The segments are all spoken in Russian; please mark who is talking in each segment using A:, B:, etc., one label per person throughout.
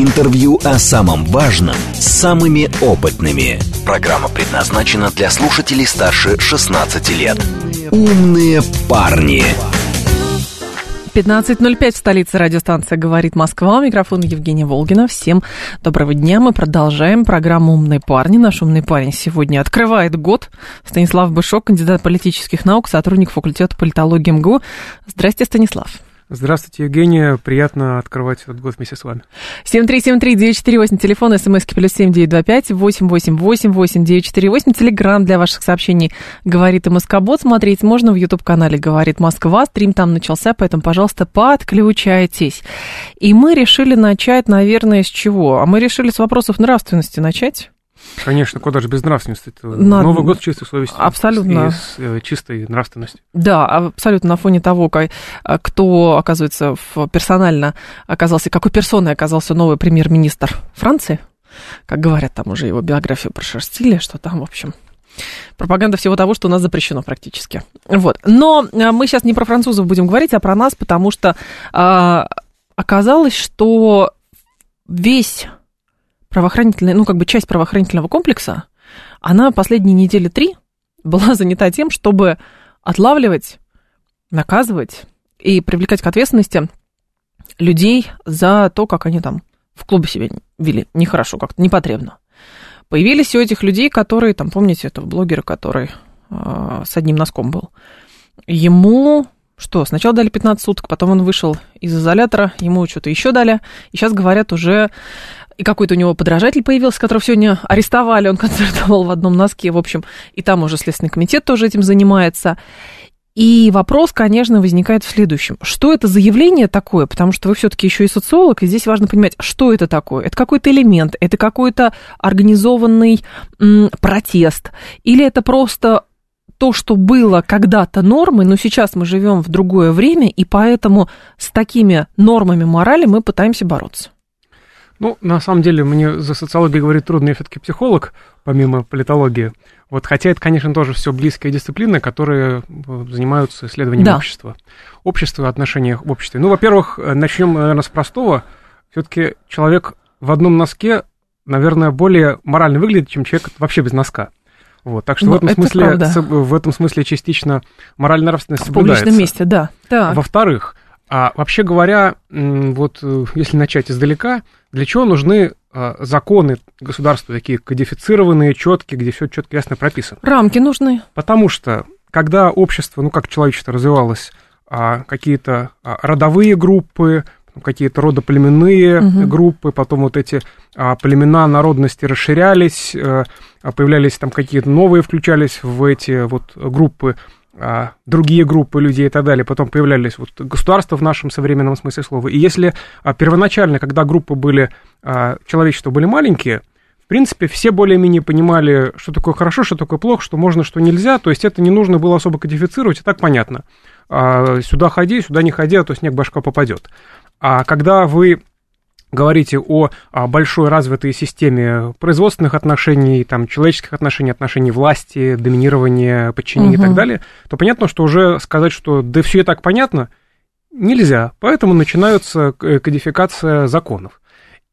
A: Интервью о самом важном с самыми опытными. Программа предназначена для слушателей старше 16 лет. Умные парни.
B: 15.05 в столице радиостанция «Говорит Москва». Микрофон Евгения Волгина. Всем доброго дня. Мы продолжаем программу «Умные парни». Наш умный парень сегодня открывает год. Станислав Бышок, кандидат политических наук, сотрудник факультета политологии МГУ. Здрасте, Станислав.
C: Здравствуйте, Евгения. Приятно открывать этот год вместе с вами.
B: 7373948, телефон, смски плюс семь девять два пять восемь восемь восемь восемь девять четыре восемь. Телеграмм для ваших сообщений «Говорит и Москобот». Смотреть можно в YouTube-канале «Говорит Москва». Стрим там начался, поэтому, пожалуйста, подключайтесь. И мы решили начать, наверное, с чего? А мы решили с вопросов нравственности начать.
C: Конечно, куда же без нравственности?
B: Надо-
C: Новый год чистой совестью.
B: Абсолютно.
C: И с э, чистой нравственностью.
B: Да, абсолютно на фоне того, как, а, кто, оказывается, персонально оказался, какой персоной оказался новый премьер-министр Франции, как говорят, там уже его биографию прошерстили, что там, в общем, пропаганда всего того, что у нас запрещено практически. Вот. Но а, мы сейчас не про французов будем говорить, а про нас, потому что а, оказалось, что весь правоохранительный, ну, как бы часть правоохранительного комплекса, она последние недели три была занята тем, чтобы отлавливать, наказывать и привлекать к ответственности людей за то, как они там в клубе себя вели нехорошо, как-то непотребно. Появились у этих людей, которые, там, помните этого блогера, который э, с одним носком был. Ему что, сначала дали 15 суток, потом он вышел из изолятора, ему что-то еще дали, и сейчас говорят уже, и какой-то у него подражатель появился, которого сегодня арестовали, он концертовал в одном носке, в общем, и там уже Следственный комитет тоже этим занимается. И вопрос, конечно, возникает в следующем. Что это за явление такое? Потому что вы все-таки еще и социолог, и здесь важно понимать, что это такое. Это какой-то элемент, это какой-то организованный м, протест, или это просто то, что было когда-то нормой, но сейчас мы живем в другое время, и поэтому с такими нормами морали мы пытаемся бороться.
C: Ну, на самом деле, мне за социологией говорить трудно, я все-таки психолог, помимо политологии. Вот, хотя это, конечно, тоже все близкие дисциплины, которые э, занимаются исследованием
B: Да.
C: общества. Общество отношения в обществе. Ну, во-первых, э, начнем, наверное, с простого. Все-таки человек в одном носке, наверное, более морально выглядит, чем человек вообще без носка. Вот, так что
B: Ну,
C: в, этом
B: это
C: смысле,
B: правда.
C: в этом смысле частично моральная нравственность
B: В
C: соблюдается.
B: публичном месте, да. Так.
C: Во-вторых, а вообще говоря, вот э, если начать издалека, для чего нужны а, законы государства такие кодифицированные, четкие, где все четко ясно прописано?
B: Рамки нужны.
C: Потому что когда общество, ну как человечество развивалось, а, какие-то а, родовые группы, какие-то родоплеменные
B: Мгм.
C: группы, потом вот эти а, племена, народности расширялись, э, а, появлялись там какие-то новые, включались в эти вот группы, другие группы людей и так далее. Потом появлялись вот государства в нашем современном смысле слова. И если а, первоначально, когда группы были, а, человечества были маленькие, в принципе, все более-менее понимали, что такое хорошо, что такое плохо, что можно, что нельзя. То есть это не нужно было особо кодифицировать, и так понятно. А, сюда ходи, сюда не ходи, а то снег башка попадет. А когда вы говорите о, о большой развитой системе производственных отношений, там, человеческих отношений, отношений власти, доминирования, подчинения и
B: Мгм.
C: так далее, то понятно, что уже сказать, что да все и так понятно, нельзя. Поэтому начинается к- кодификация законов.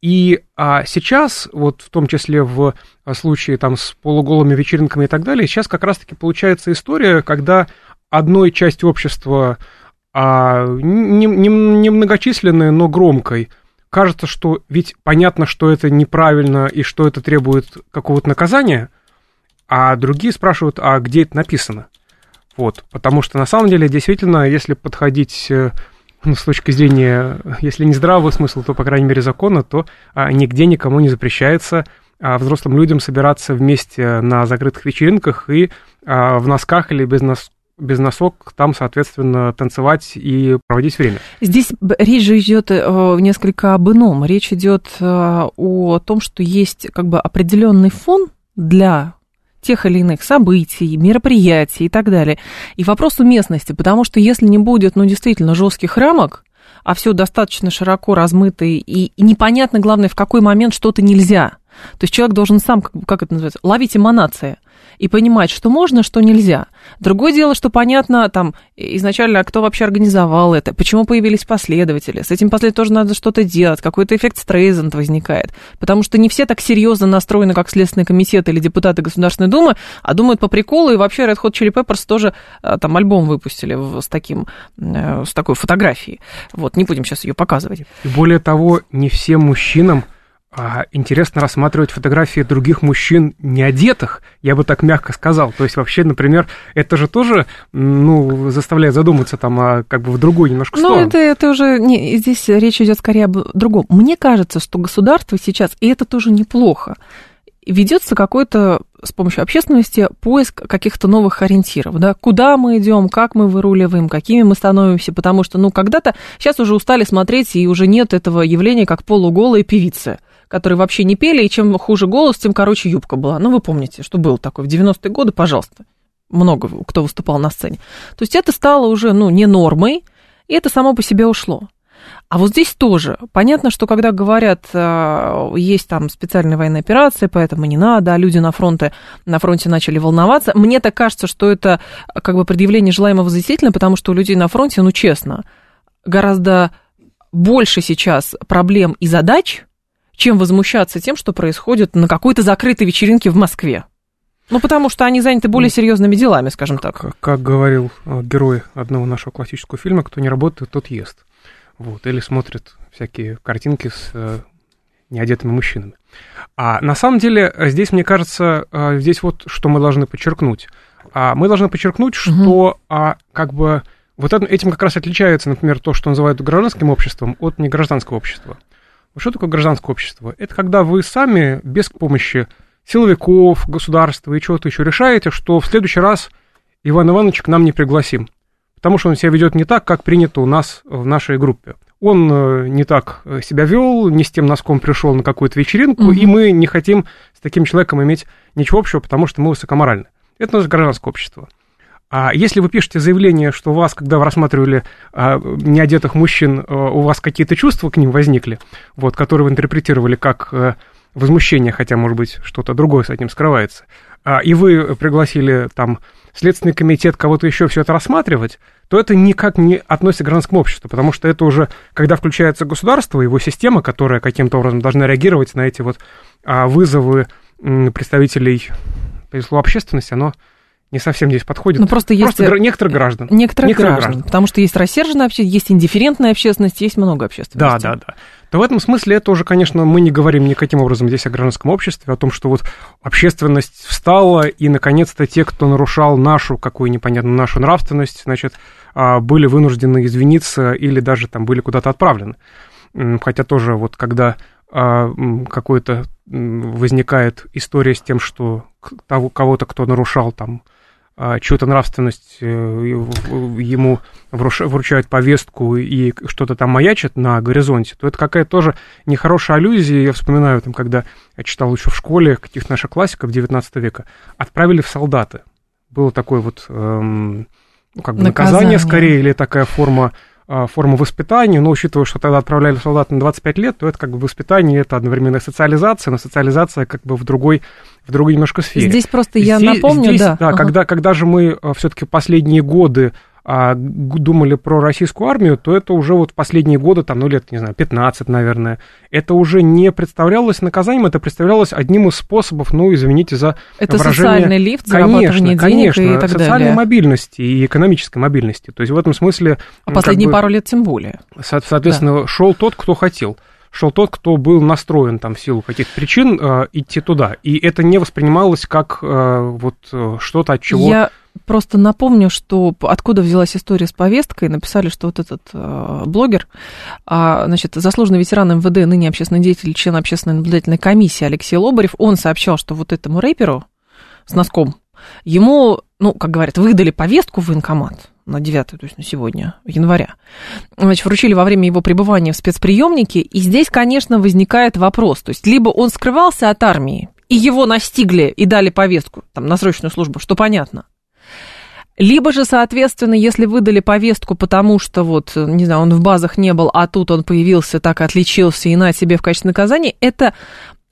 C: И а, сейчас, вот в том числе в а, случае там, с полуголыми вечеринками и так далее, сейчас как раз-таки получается история, когда одной части общества, а, не- не- немногочисленной, но громкой, кажется, что ведь понятно, что это неправильно и что это требует какого-то наказания, а другие спрашивают, а где это написано? Вот, потому что на самом деле, действительно, если подходить э, ну, с точки зрения, если не здравого смысла, то, по крайней мере, закона, то а, нигде никому не запрещается а, взрослым людям собираться вместе на закрытых вечеринках и а, в носках или без, нос- без носок там, соответственно, танцевать и проводить время.
B: Здесь речь же идет э, несколько об ином. Речь идет э, о том, что есть как бы определенный фон для тех или иных событий, мероприятий и так далее. И вопрос уместности, потому что если не будет, ну, действительно, жестких рамок, а все достаточно широко размыто и, и непонятно, главное, в какой момент что-то нельзя. То есть человек должен сам, как это называется, ловить эманации и понимать, что можно, что нельзя. Другое дело, что понятно там изначально, кто вообще организовал это, почему появились последователи. С этим последователем тоже надо что-то делать, какой-то эффект Стрейзенд возникает. Потому что не все так серьезно настроены, как Следственный комитет или депутаты Государственной Думы, а думают по приколу, и вообще Red Hot Chili Peppers тоже а, там альбом выпустили с, таким, э, с такой фотографией. Вот, не будем сейчас ее показывать.
C: И более того, не всем мужчинам а интересно рассматривать фотографии других мужчин не одетых, я бы так мягко сказал. То есть вообще, например, это же тоже, ну, заставляет задуматься там о, как бы в другую немножко
B: сторону. Ну, это, это уже, не, здесь речь идет скорее об другом. Мне кажется, что государство сейчас, и это тоже неплохо, ведется какой-то с помощью общественности поиск каких-то новых ориентиров, да, куда мы идем, как мы выруливаем, какими мы становимся, потому что, ну, когда-то, сейчас уже устали смотреть, и уже нет этого явления, как полуголые певицы которые вообще не пели, и чем хуже голос, тем короче юбка была. Ну, вы помните, что было такое в 90-е годы, пожалуйста. Много кто выступал на сцене. То есть это стало уже, ну, не нормой, и это само по себе ушло. А вот здесь тоже. Понятно, что когда говорят, э, есть там специальная военная операция, поэтому не надо, а люди на фронте, на фронте начали волноваться. Мне так кажется, что это как бы предъявление желаемого действительно, потому что у людей на фронте, ну честно, гораздо больше сейчас проблем и задач, чем возмущаться тем, что происходит на какой-то закрытой вечеринке в Москве. Ну, потому что они заняты более ну, серьезными делами, скажем так.
C: Как, как говорил э, герой одного нашего классического фильма, кто не работает, тот ест. Вот, или смотрит всякие картинки с э, неодетыми мужчинами. А на самом деле э, здесь, мне кажется, здесь вот что мы должны подчеркнуть. А, мы должны подчеркнуть, что угу. как бы вот этим как раз отличается, например, то, что называют гражданским обществом, от негражданского общества. Что такое гражданское общество? Это когда вы сами, без помощи силовиков, государства и чего-то еще решаете, что в следующий раз Иван Иванович к нам не пригласим. Потому что он себя ведет не так, как принято у нас в нашей группе. Он э, не так э, себя вел, не с тем носком пришел на какую-то вечеринку, угу. и мы не хотим с таким человеком иметь ничего общего, потому что мы высокоморальны. Это наше гражданское общество. А если вы пишете заявление, что у вас, когда вы рассматривали а, неодетых мужчин, а, у вас какие-то чувства к ним возникли, вот, которые вы интерпретировали как а, возмущение, хотя, может быть, что-то другое с этим скрывается, а, и вы пригласили там Следственный комитет кого-то еще все это рассматривать, то это никак не относится к гражданскому обществу, потому что это уже, когда включается государство, его система, которая каким-то образом должна реагировать на эти вот а, вызовы представителей, по общественности, оно не совсем здесь подходит.
B: Ну, просто, есть
C: просто некоторых граждан.
B: Некоторых, некоторых граждан, граждан. Потому что есть рассерженная общественность, есть индифферентная общественность, есть много общественности.
C: Да, да, да. То в этом смысле это уже, конечно, мы не говорим никаким образом здесь о гражданском обществе, о том, что вот общественность встала, и, наконец-то, те, кто нарушал нашу, какую непонятную нашу нравственность, значит, а, были вынуждены извиниться или даже там были куда-то отправлены. Хотя тоже вот когда а, какой-то возникает история с тем, что того, кого-то, кто нарушал там чью-то нравственность, э, ему вручают повестку и что-то там маячит на горизонте, то это какая-то тоже нехорошая аллюзия. Я вспоминаю, там, когда я читал еще в школе каких-то наших классиков 19 века, отправили в солдаты. Было такое вот эм, ну, как бы наказание. наказание скорее, или такая форма а, форма воспитания, но учитывая, что тогда отправляли солдат на 25 лет, то это как бы воспитание, это одновременно социализация, но социализация как бы в другой, в другой немножко сфере.
B: Здесь просто я здесь, напомню,
C: здесь,
B: да.
C: да ага. когда, когда же мы а, все-таки последние годы а, думали про российскую армию, то это уже вот в последние годы, там, ну, лет, не знаю, 15, наверное, это уже не представлялось наказанием, это представлялось одним из способов, ну, извините за
B: это
C: выражение.
B: социальный лифт, денег
C: конечно,
B: и так
C: социальной
B: далее.
C: мобильности и экономической мобильности. То есть в этом смысле...
B: А последние бы, пару лет тем более.
C: Соответственно, да. шел тот, кто хотел шел тот, кто был настроен там в силу каких-то причин э, идти туда. И это не воспринималось как э, вот э, что-то, от чего...
B: Я просто напомню, что откуда взялась история с повесткой. Написали, что вот этот э, блогер, э, значит, заслуженный ветеран МВД, ныне общественный деятель, член общественной наблюдательной комиссии Алексей Лобарев, он сообщал, что вот этому рэперу с носком ему, ну, как говорят, выдали повестку в военкомат на 9, то есть на сегодня, января. Значит, вручили во время его пребывания в спецприемнике, и здесь, конечно, возникает вопрос, то есть либо он скрывался от армии, и его настигли и дали повестку там, на срочную службу, что понятно. Либо же, соответственно, если выдали повестку, потому что вот, не знаю, он в базах не был, а тут он появился, так отличился и на себе в качестве наказания, это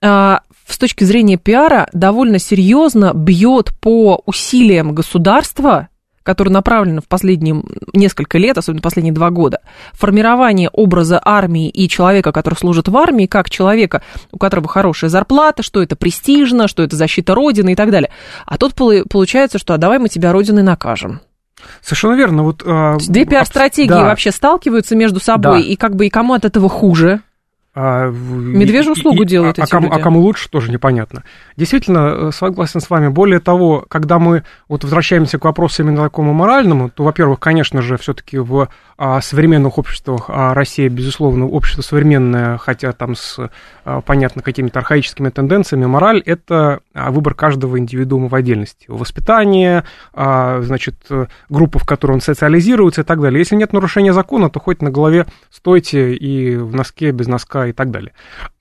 B: а, с точки зрения пиара довольно серьезно бьет по усилиям государства которое направлено в последние несколько лет, особенно последние два года, формирование образа армии и человека, который служит в армии, как человека, у которого хорошая зарплата, что это престижно, что это защита Родины и так далее. А тут получается, что а давай мы тебя Родиной накажем.
C: Совершенно верно. Вот,
B: э, Две пиар-стратегии да. вообще сталкиваются между собой, да. и как бы и кому от этого хуже? А, Медвежью услугу и, делают
C: а,
B: эти
C: а кому,
B: люди.
C: А кому лучше, тоже непонятно. Действительно, э, согласен с вами. Более того, когда мы вот возвращаемся к вопросу именно такому моральному, то, во-первых, конечно же, все-таки в а, современных обществах, а Россия, безусловно, общество современное, хотя там с, а, понятно, какими-то архаическими тенденциями, мораль – это а, выбор каждого индивидуума в отдельности. Воспитание, а, значит, группа, в которой он социализируется и так далее. Если нет нарушения закона, то хоть на голове стойте и в носке без носка и так далее.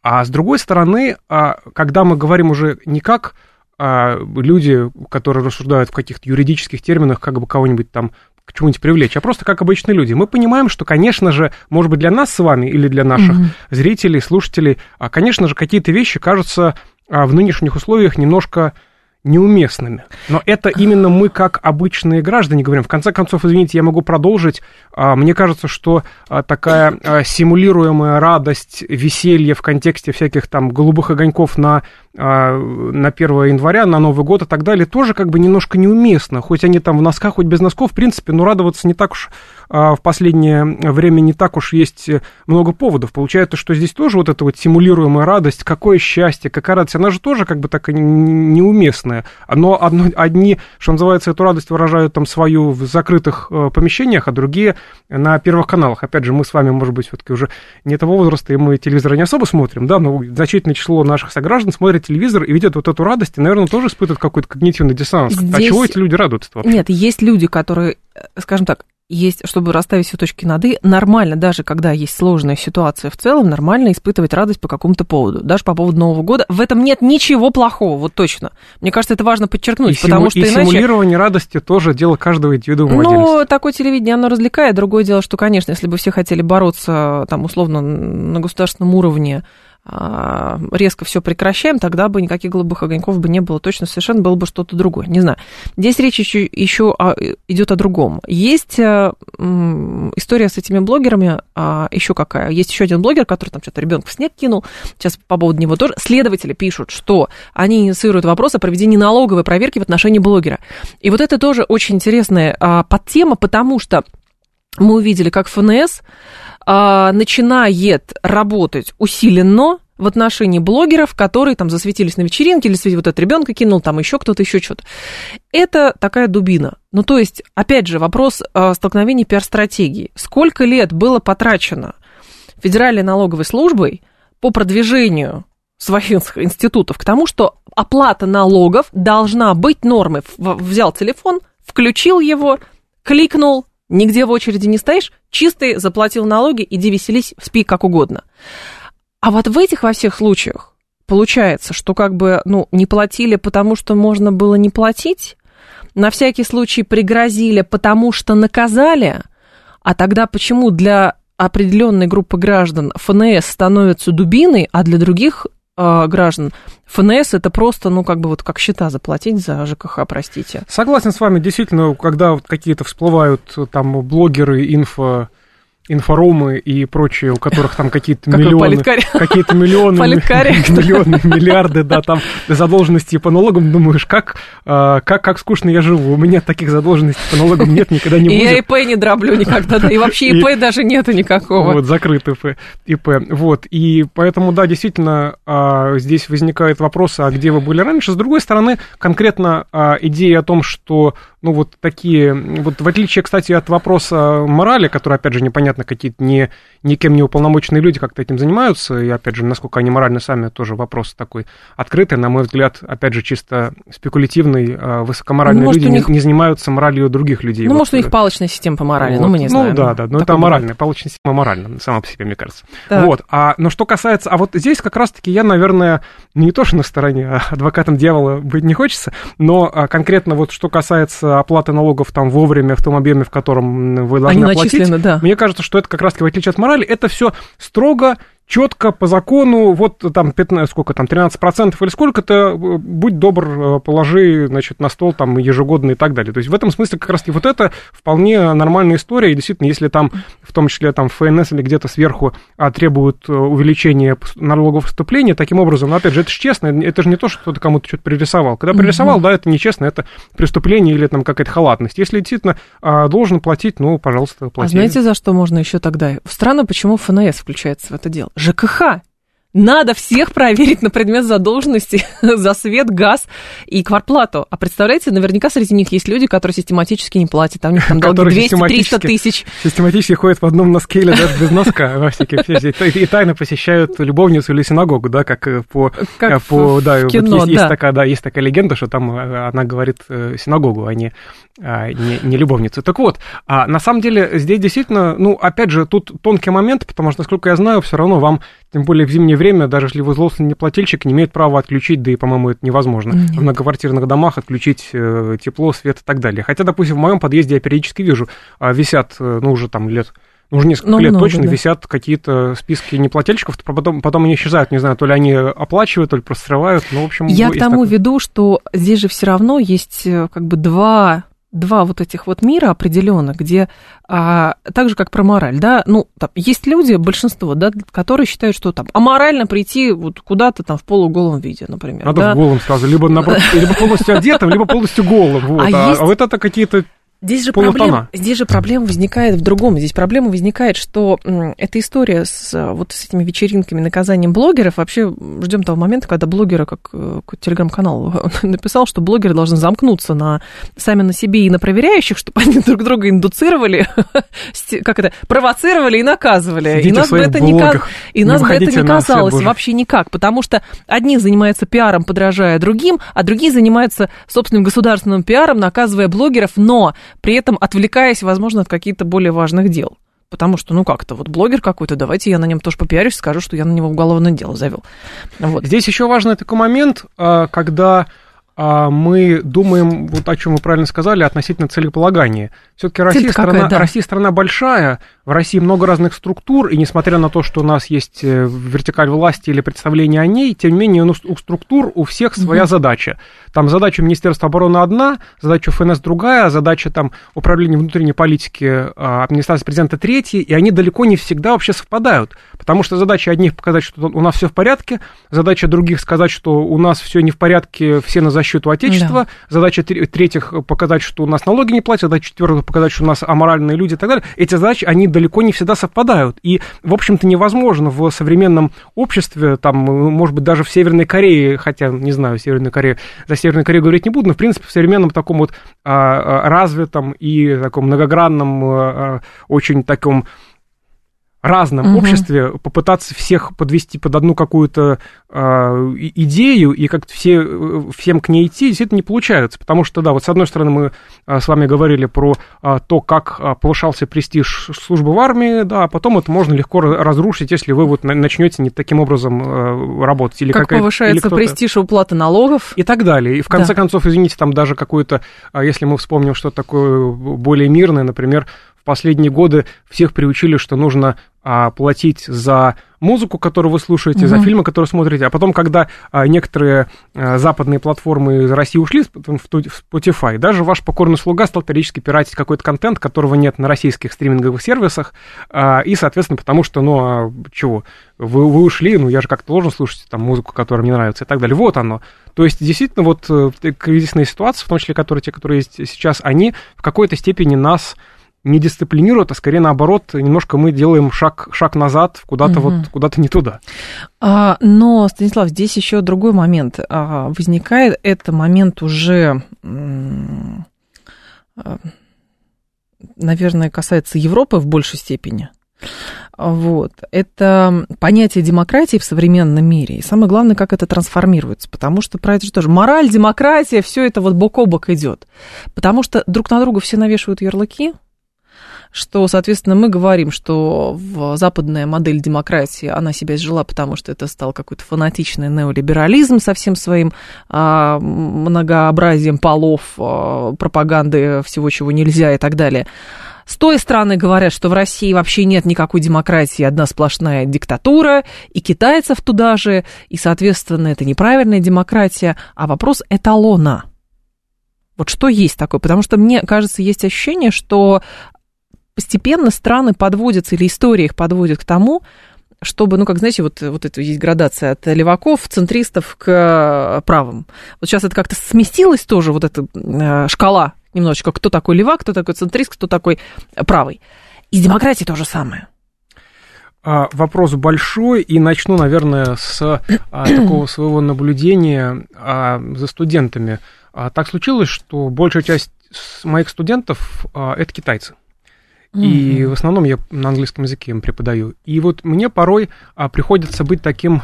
C: А с другой стороны, а, когда мы говорим уже не как а, люди, которые рассуждают в каких-то юридических терминах, как бы кого-нибудь там к чему-нибудь привлечь, а просто как обычные люди. Мы понимаем, что, конечно же, может быть, для нас с вами или для наших mm-hmm. зрителей, слушателей, конечно же, какие-то вещи кажутся в нынешних условиях немножко неуместными. Но это именно мы, как обычные граждане, говорим. В конце концов, извините, я могу продолжить. А, мне кажется, что а, такая а, симулируемая радость, веселье в контексте всяких там голубых огоньков на, на 1 января, на Новый год и так далее, тоже как бы немножко неуместно. Хоть они там в носках, хоть без носков, в принципе, но радоваться не так уж в последнее время не так уж есть много поводов. Получается, что здесь тоже вот эта вот симулируемая радость, какое счастье, какая радость, она же тоже как бы так неуместна разные. Но одно, одни, что называется, эту радость выражают там свою в закрытых э, помещениях, а другие на первых каналах. Опять же, мы с вами, может быть, все-таки уже не этого возраста, и мы телевизора не особо смотрим, да, но значительное число наших сограждан смотрят телевизор и видят вот эту радость, и, наверное, тоже испытывают какой-то когнитивный диссонанс. Здесь... А чего эти люди радуются вообще?
B: Нет, есть люди, которые, э, скажем так, есть, чтобы расставить все точки над «и», нормально, даже когда есть сложная ситуация в целом, нормально испытывать радость по какому-то поводу, даже по поводу Нового года. В этом нет ничего плохого, вот точно. Мне кажется, это важно подчеркнуть, и потому симу- что
C: и
B: иначе...
C: симулирование радости тоже дело каждого индивидуума
B: Ну, такое телевидение, оно развлекает. Другое дело, что, конечно, если бы все хотели бороться, там, условно, на государственном уровне резко все прекращаем, тогда бы никаких голубых огоньков бы не было. Точно совершенно было бы что-то другое. Не знаю. Здесь речь еще, еще идет о другом. Есть э, история с этими блогерами, а, еще какая. Есть еще один блогер, который там что-то ребенка в снег кинул. Сейчас по поводу него тоже. Следователи пишут, что они инициируют вопрос о проведении налоговой проверки в отношении блогера. И вот это тоже очень интересная а, подтема, потому что мы увидели, как ФНС а, начинает работать усиленно в отношении блогеров, которые там засветились на вечеринке, или среди вот этот ребенка кинул, там еще кто-то, еще что-то. Это такая дубина. Ну, то есть, опять же, вопрос а, столкновений пиар-стратегии. Сколько лет было потрачено Федеральной налоговой службой по продвижению своих институтов к тому, что оплата налогов должна быть нормой. Взял телефон, включил его, кликнул, нигде в очереди не стоишь, чистый, заплатил налоги, иди веселись, спи как угодно. А вот в этих во всех случаях получается, что как бы, ну, не платили, потому что можно было не платить, на всякий случай пригрозили, потому что наказали, а тогда почему для определенной группы граждан ФНС становится дубиной, а для других э, граждан. ФНС это просто, ну, как бы вот как счета заплатить за ЖКХ, простите.
C: Согласен с вами, действительно, когда вот какие-то всплывают там блогеры, инфо инфоромы и прочие, у которых там какие-то миллионы, какие-то миллионы, миллионы, миллиарды, да, там задолженности по налогам, думаешь, как, а, как, как скучно я живу, у меня таких задолженностей по налогам нет, никогда не будет.
B: И я ИП не дроблю никогда, да, и вообще ИП даже нету никакого.
C: Вот, закрытый ИП, вот, и поэтому, да, действительно, а, здесь возникает вопрос, а где вы были раньше, с другой стороны, конкретно а, идея о том, что, ну, вот такие, вот в отличие, кстати, от вопроса морали, который, опять же, непонятно, понятно, какие-то не, никем не уполномоченные люди как-то этим занимаются, и, опять же, насколько они морально сами, тоже вопрос такой открытый, на мой взгляд, опять же, чисто спекулятивный, а, высокоморальные ну, люди них... не, не занимаются моралью других людей.
B: Ну, вот. может, у них палочная система по морали, вот. ну, мы не знаем.
C: Ну, да, да, но это моральная, палочная система моральная, сама по себе, мне кажется. Так. Вот, а, но что касается, а вот здесь как раз-таки я, наверное, не то, что на стороне а адвокатом дьявола быть не хочется, но а, конкретно вот что касается оплаты налогов там вовремя в том объеме, в котором вы должны Они оплатить, да. мне кажется, что это как раз-таки в отличие от морали, это все строго четко по закону, вот там 15, сколько там, 13% или сколько-то, э, будь добр, э, положи, значит, на стол там ежегодно и так далее. То есть в этом смысле как раз-таки вот это вполне нормальная история, и действительно, если там, в том числе там ФНС или где-то сверху а, требуют э, увеличения налогового поступления, таким образом, но опять же, это же честно, это же не то, что кто-то кому-то что-то пририсовал. Когда пририсовал, mm-hmm. да, это нечестно, это преступление или там какая-то халатность. Если действительно а, должен платить, ну, пожалуйста, плати.
B: А знаете, за что можно еще тогда? Странно, почему ФНС включается в это дело. ЖКХ. Надо всех проверить на предмет задолженности за свет, газ и квартплату. А представляете, наверняка среди них есть люди, которые систематически не платят. Там у них там долги 200-300 тысяч.
C: Систематически ходят в одном носке или даже без носка во И тайно посещают любовницу или синагогу, да, как э, по... Как э, по да, кино, вот есть, да. Есть, такая, да, есть такая легенда, что там э, она говорит синагогу, а не, а, не, не любовницу. Так вот, а на самом деле здесь действительно, ну, опять же, тут тонкий момент, потому что, насколько я знаю, все равно вам тем более в зимнее время, даже если вы злостный плательщик, не имеет права отключить, да и, по-моему, это невозможно. Нет. В многоквартирных домах отключить э, тепло, свет и так далее. Хотя, допустим, в моем подъезде я периодически вижу, э, висят, э, ну, уже там лет ну, уже несколько ну, лет много, точно да. висят какие-то списки неплательщиков, потом, потом они исчезают, не знаю, то ли они оплачивают, то ли просто срывают, ну, в общем...
B: Я к тому такое. веду, что здесь же все равно есть э, как бы два два вот этих вот мира определенно, где а, так же как про мораль, да, ну там есть люди, большинство, да, которые считают, что там аморально прийти вот куда-то там в полуголом виде, например.
C: Надо
B: да?
C: в голом сразу, либо наоборот, либо полностью одетым, либо полностью голым, вот. А, а, есть... а вот это какие-то
B: Здесь же, проблем, здесь же проблема возникает в другом. Здесь проблема возникает, что эта история с вот с этими вечеринками, наказанием блогеров, вообще ждем того момента, когда блогеры, как, э, телеграм-канал написал, что блогеры должны замкнуться на, сами на себе и на проверяющих, чтобы они друг друга индуцировали, как это, провоцировали и наказывали.
C: Сидите
B: и нас
C: бы это не,
B: и нас бы это не казалось вообще никак, потому что одни занимаются пиаром, подражая другим, а другие занимаются собственным государственным пиаром, наказывая блогеров, но при этом отвлекаясь, возможно, от каких-то более важных дел. Потому что, ну как-то, вот блогер какой-то, давайте я на нем тоже попиарюсь, скажу, что я на него уголовное дело завел.
C: Вот. Здесь еще важный такой момент, а, когда а, мы думаем, вот о чем вы правильно сказали, относительно целеполагания. Все-таки Россия, страна, да. Россия страна большая, в России много разных структур, и несмотря на то, что у нас есть э, вертикаль власти или представление о ней, тем не менее у структур у всех своя угу. задача. Там задача Министерства обороны одна, задача ФНС другая, задача там управления внутренней политики а, администрации президента третья, и они далеко не всегда вообще совпадают. Потому что задача одних показать, что у нас все в порядке, задача других сказать, что у нас все не в порядке, все на защиту Отечества, да. задача третьих показать, что у нас налоги не платят, задача четвертых показать, что у нас аморальные люди и так далее. Эти задачи, они далеко не всегда совпадают. И, в общем-то, невозможно в современном обществе, там, может быть, даже в Северной Корее, хотя, не знаю, Северная Корея, за Северную Корею говорить не буду, но, в принципе, в современном таком вот а, а, развитом и таком многогранном, а, очень таком разном угу. обществе попытаться всех подвести под одну какую-то э, идею и как-то все, всем к ней идти, действительно не получается. Потому что, да, вот с одной стороны мы э, с вами говорили про э, то, как э, повышался престиж службы в армии, да, а потом это можно легко разрушить, если вы вот начнете не таким образом э, работать.
B: Или как повышается или престиж уплаты налогов.
C: И так далее. И в конце да. концов, извините, там даже какой-то, если мы вспомним что такое более мирное, например, в последние годы всех приучили, что нужно а, платить за музыку, которую вы слушаете, угу. за фильмы, которые смотрите. А потом, когда а, некоторые а, западные платформы из России ушли в Spotify, даже ваш покорный слуга стал периодически пиратить какой-то контент, которого нет на российских стриминговых сервисах. А, и, соответственно, потому что, ну, а, чего, вы, вы ушли, ну, я же как-то должен слушать там музыку, которая мне нравится и так далее. Вот оно. То есть, действительно, вот э, кризисные ситуации, в том числе, которые те, которые есть сейчас, они в какой-то степени нас не дисциплинируют, а скорее наоборот, немножко мы делаем шаг, шаг назад, куда-то угу. вот куда-то не туда.
B: А, но, Станислав, здесь еще другой момент а, возникает. Это момент уже, а, наверное, касается Европы в большей степени. Вот. Это понятие демократии в современном мире. И самое главное, как это трансформируется. Потому что про это же тоже мораль, демократия, все это вот бок о бок идет. Потому что друг на друга все навешивают ярлыки, что, соответственно, мы говорим, что в западная модель демократии, она себя изжила, потому что это стал какой-то фанатичный неолиберализм со всем своим а, многообразием полов, а, пропаганды всего, чего нельзя и так далее. С той стороны говорят, что в России вообще нет никакой демократии, одна сплошная диктатура, и китайцев туда же, и, соответственно, это неправильная демократия, а вопрос эталона. Вот что есть такое? Потому что мне кажется, есть ощущение, что постепенно страны подводятся, или история их подводит к тому, чтобы, ну, как знаете, вот, вот это есть градация от леваков, центристов к правым. Вот сейчас это как-то сместилось тоже, вот эта э, шкала немножечко, кто такой левак, кто такой центрист, кто такой правый. И с демократией то же самое.
C: А, вопрос большой, и начну, наверное, с а, такого своего наблюдения а, за студентами. Так случилось, что большая часть моих студентов это китайцы. И в основном я на английском языке им преподаю. И вот мне порой а, приходится быть таким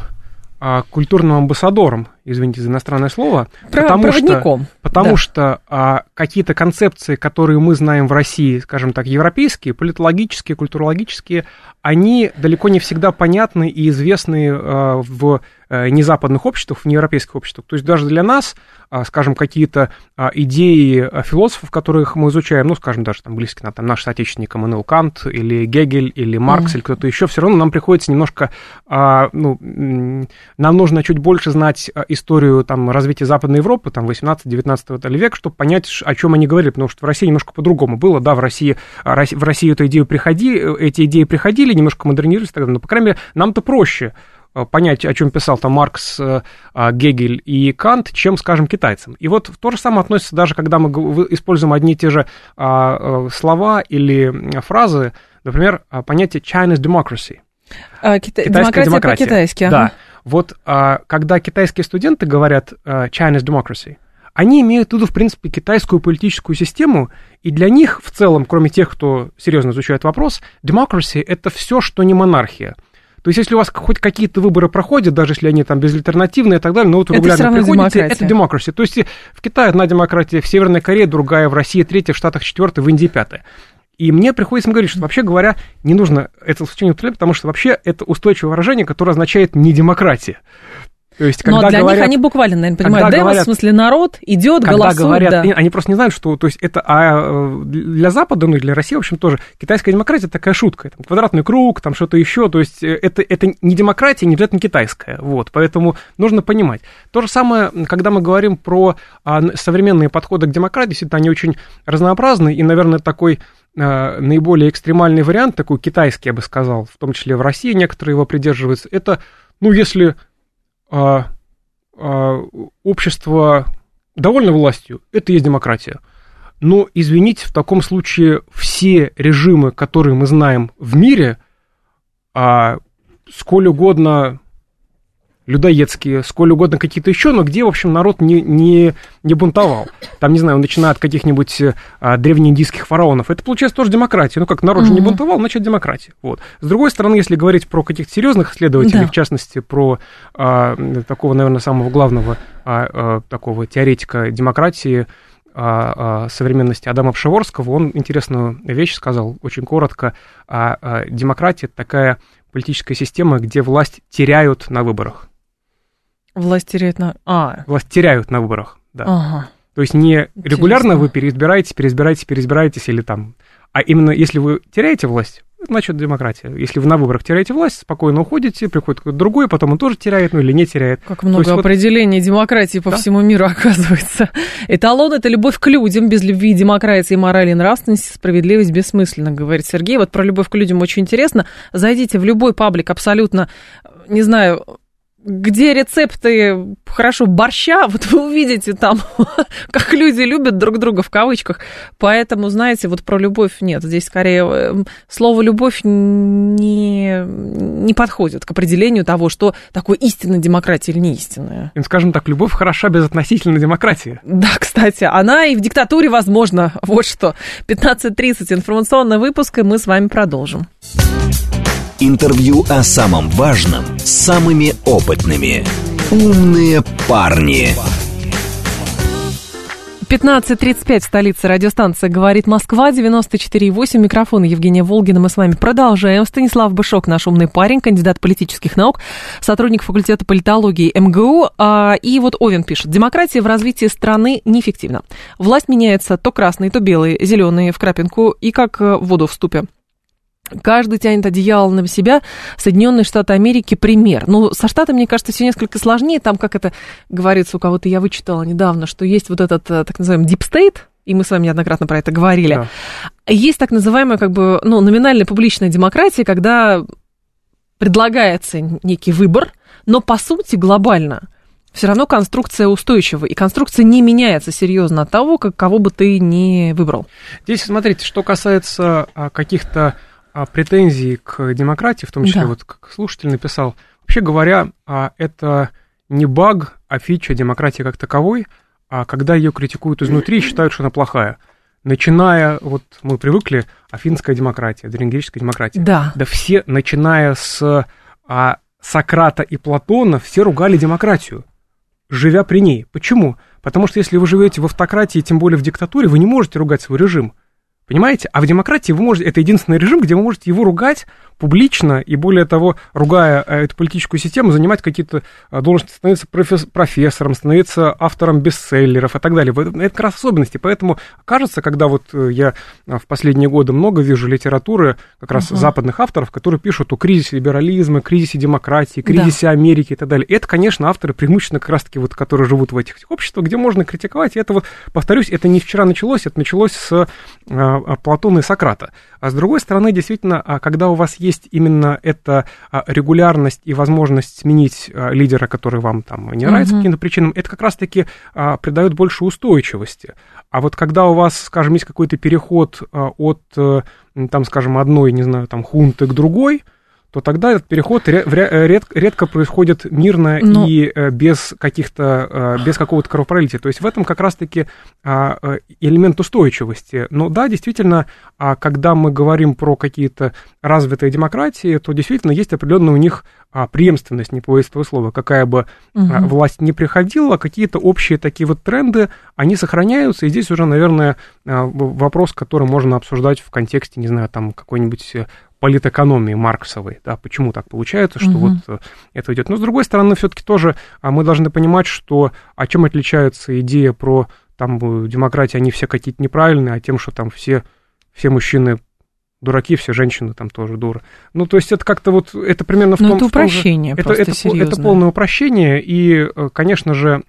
C: а, культурным амбассадором, извините за иностранное слово,
B: Про,
C: потому
B: проводником.
C: что, потому
B: да.
C: что а, какие-то концепции, которые мы знаем в России, скажем так, европейские, политологические, культурологические, они далеко не всегда понятны и известны а, в незападных обществах, в неевропейских обществах. То есть даже для нас, а, скажем, какие-то а, идеи а, философов, которых мы изучаем, ну, скажем, даже там близкие нам, там, нашим соотечественникам Эммануэл Кант или Гегель или Маркс mm-hmm. или кто-то еще, все равно нам приходится немножко, ну, нам нужно чуть больше знать историю там, развития Западной Европы, там, 18-19 века, чтобы понять, о чем они говорили, потому что в России немножко по-другому было, да, в России, в России эту идею приходи, эти идеи приходили, немножко модернизировались тогда, но, по крайней мере, нам-то проще понять, о чем писал там Маркс, Гегель и Кант, чем, скажем, китайцам. И вот то же самое относится даже, когда мы используем одни и те же слова или фразы, например, понятие Chinese democracy.
B: А, кита... Китайская демократия, демократия. по-китайски. Ага.
C: Да. Вот а, когда китайские студенты говорят а, Chinese democracy, они имеют в виду, в принципе, китайскую политическую систему, и для них в целом, кроме тех, кто серьезно изучает вопрос, democracy – это все, что не монархия. То есть, если у вас хоть какие-то выборы проходят, даже если они там безальтернативные и так далее, но вот регулярно приходите, это демократия. То есть, в Китае одна демократия, в Северной Корее другая, в России третья, в Штатах четвертая, в Индии пятая. И мне приходится говорить, что вообще говоря, не нужно это сочинение употреблять, потому что вообще это устойчивое выражение, которое означает не демократия.
B: То есть, когда Но для говорят, них они буквально, наверное, понимают, демос, говорят, в смысле народ идет, когда голосует.
C: Говорят, да. Они просто не знают, что то есть это а э, для Запада, ну и для России, в общем, тоже китайская демократия такая шутка. Там, квадратный круг, там что-то еще. То есть э, это, это не демократия, не обязательно китайская. Вот, поэтому нужно понимать. То же самое, когда мы говорим про а, современные подходы к демократии, действительно, они очень разнообразны, и, наверное, такой а, наиболее экстремальный вариант, такой китайский, я бы сказал, в том числе в России некоторые его придерживаются, это, ну, если а, а, общество довольно властью, это есть демократия. Но, извините, в таком случае все режимы, которые мы знаем в мире, а, сколь угодно людоедские, сколь угодно какие-то еще, но где, в общем, народ не, не, не бунтовал. Там, не знаю, начиная от каких-нибудь а, древнеиндийских фараонов. Это получается тоже демократия. Ну, как народ же не бунтовал, значит, демократия. Вот. С другой стороны, если говорить про каких-то серьезных исследователей, да. в частности, про а, такого, наверное, самого главного а, а, такого теоретика демократии, а, а, современности Адама Пшеворского, он интересную вещь сказал, очень коротко. А, а, демократия – это такая политическая система, где власть теряют на выборах.
B: Власть теряют на... А.
C: Власть теряют на выборах, да. Ага. То есть не регулярно вы переизбираетесь, переизбираетесь, переизбираетесь или там... А именно если вы теряете власть, значит демократия. Если вы на выборах теряете власть, спокойно уходите, приходит какой-то другой, потом он тоже теряет, ну или не теряет.
B: Как много определений вот... демократии по да? всему миру оказывается. Эталон – это любовь к людям, без любви, демократии, морали, нравственности, справедливость бессмысленно, говорит Сергей. Вот про любовь к людям очень интересно. Зайдите в любой паблик абсолютно, не знаю, где рецепты, хорошо, борща, вот вы увидите там, как люди любят друг друга в кавычках. Поэтому, знаете, вот про любовь нет. Здесь скорее эм, слово любовь не, не подходит к определению того, что такое истинная демократия или не истинная.
C: Скажем так, любовь хороша без относительной демократии.
B: Да, кстати, она и в диктатуре возможно. Вот что. 15.30 информационный выпуск, и мы с вами продолжим.
A: Интервью о самом важном с самыми опытными. «Умные парни».
B: 15.35, столица радиостанция «Говорит Москва», 94.8, микрофон Евгения Волгина. Мы с вами продолжаем. Станислав Бышок, наш умный парень, кандидат политических наук, сотрудник факультета политологии МГУ. А, и вот Овен пишет, демократия в развитии страны неэффективна. Власть меняется то красные, то белые, зеленые в крапинку и как в воду в ступе. Каждый тянет одеяло на себя. Соединенные Штаты Америки пример. Ну, со Штатами, мне кажется, все несколько сложнее. Там, как это говорится, у кого-то я вычитала недавно, что есть вот этот э, так называемый deep state, и мы с вами неоднократно про это говорили. Да. Есть так называемая, как бы, ну, номинальная публичная демократия, когда предлагается некий выбор, но по сути глобально все равно конструкция устойчива, и конструкция не меняется серьезно от того, как, кого бы ты ни выбрал.
C: Здесь, смотрите, что касается а, каких-то претензии к демократии, в том числе, да. вот как слушатель написал, вообще говоря, а, это не баг, а фича демократии как таковой, а когда ее критикуют изнутри и считают, что она плохая. Начиная, вот мы привыкли, афинская демократия, древнегреческая демократия.
B: Да.
C: Да все, начиная с а, Сократа и Платона, все ругали демократию, живя при ней. Почему? Потому что если вы живете в автократии, тем более в диктатуре, вы не можете ругать свой режим. Понимаете? А в демократии вы можете, это единственный режим, где вы можете его ругать публично и, более того, ругая э, эту политическую систему, занимать какие-то э, должности, становиться профессором, становиться автором бестселлеров и так далее. Это как раз особенности. Поэтому кажется, когда вот э, я в последние годы много вижу литературы как раз uh-huh. западных авторов, которые пишут о кризисе либерализма, кризисе демократии, кризисе да. Америки и так далее. Это, конечно, авторы преимущественно как раз-таки вот, которые живут в этих обществах, где можно критиковать. И это вот, повторюсь, это не вчера началось, это началось с Платона и Сократа. А с другой стороны, действительно, а когда у вас есть именно эта а, регулярность и возможность сменить а, лидера, который вам там не нравится угу. по каким-то причинам, это как раз-таки придает больше устойчивости. А вот когда у вас, скажем, есть какой-то переход от, э, там, скажем, одной, не знаю, там, хунты к другой, то тогда этот переход ред, редко происходит мирно Но... и э, без каких-то, э, без какого-то кровопролития. То есть в этом как раз-таки а, э, элемент устойчивости. Но да, действительно, а когда мы говорим про какие-то развитые демократии, то действительно есть определенная у них а, преемственность, не по этого слова, какая бы угу. власть не приходила, какие-то общие такие вот тренды, они сохраняются, и здесь уже, наверное, вопрос, который можно обсуждать в контексте, не знаю, там какой-нибудь политэкономии марксовой, да, почему так получается, что угу. вот э, это идет. Но с другой стороны, все-таки тоже а, мы должны понимать, что о чем отличается идея про там э, демократии, они все какие-то неправильные, а тем, что там все, все мужчины дураки, все женщины там тоже дуры. Ну, то есть это как-то вот, это примерно в
B: Но
C: том...
B: это упрощение
C: это, это, это полное упрощение, и, э, конечно же,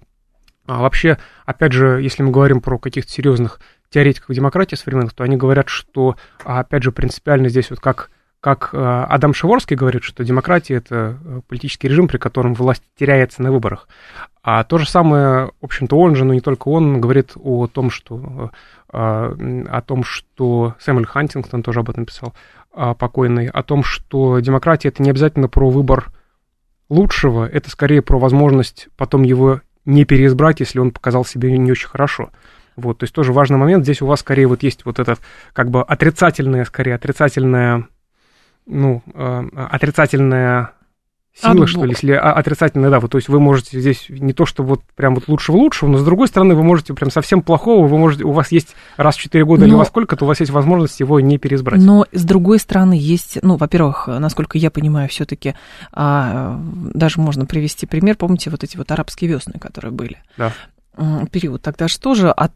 C: а, вообще, опять же, если мы говорим про каких-то серьезных теоретиков демократии современных, то они говорят, что, а, опять же, принципиально здесь вот как как э, Адам Шиворский говорит, что демократия – это э, политический режим, при котором власть теряется на выборах. А то же самое, в общем-то, он же, но не только он, говорит о том, что, э, о том, что Сэмюэль Хантингтон тоже об этом писал, покойный, о том, что демократия – это не обязательно про выбор лучшего, это скорее про возможность потом его не переизбрать, если он показал себе не очень хорошо. Вот, то есть тоже важный момент. Здесь у вас скорее вот есть вот этот как бы отрицательное, скорее отрицательное ну, э, отрицательная сила, Отбор. что ли, если отрицательная, да, вот, то есть вы можете здесь не то, что вот прям вот лучшего лучшего, но с другой стороны вы можете прям совсем плохого, вы можете, у вас есть раз в 4 года но, или во сколько, то у вас есть возможность его не переизбрать.
B: Но с другой стороны есть, ну, во-первых, насколько я понимаю, все-таки а, даже можно привести пример, помните вот эти вот арабские весны, которые были?
C: Да.
B: Период. Тогда что же от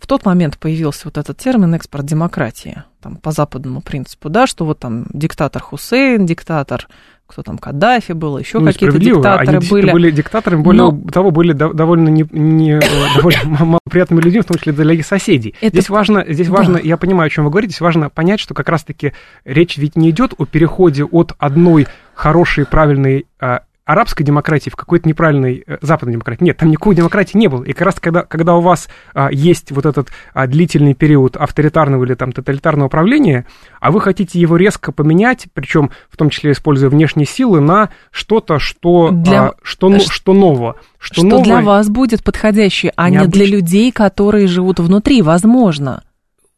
B: в тот момент появился вот этот термин экспорт демократии, там, по западному принципу, да, что вот там диктатор Хусейн, диктатор, кто там, Каддафи был, еще ну, какие-то диктаторы
C: Они
B: были.
C: были диктаторами, более Но... того, были довольно, не, не, довольно малоприятными людьми, в том числе для их соседей. Это... Здесь важно, здесь важно, да. я понимаю, о чем вы говорите, здесь важно понять, что как раз-таки речь ведь не идет о переходе от одной хорошей, правильной а, арабской демократии в какой-то неправильной э, западной демократии. Нет, там никакой демократии не было. И как раз когда, когда у вас а, есть вот этот а, длительный период авторитарного или там тоталитарного правления, а вы хотите его резко поменять, причем в том числе используя внешние силы, на что-то, что, для... а, что, ну, что нового.
B: Что, что новое... для вас будет подходящее, а не, не для людей, которые живут внутри, возможно.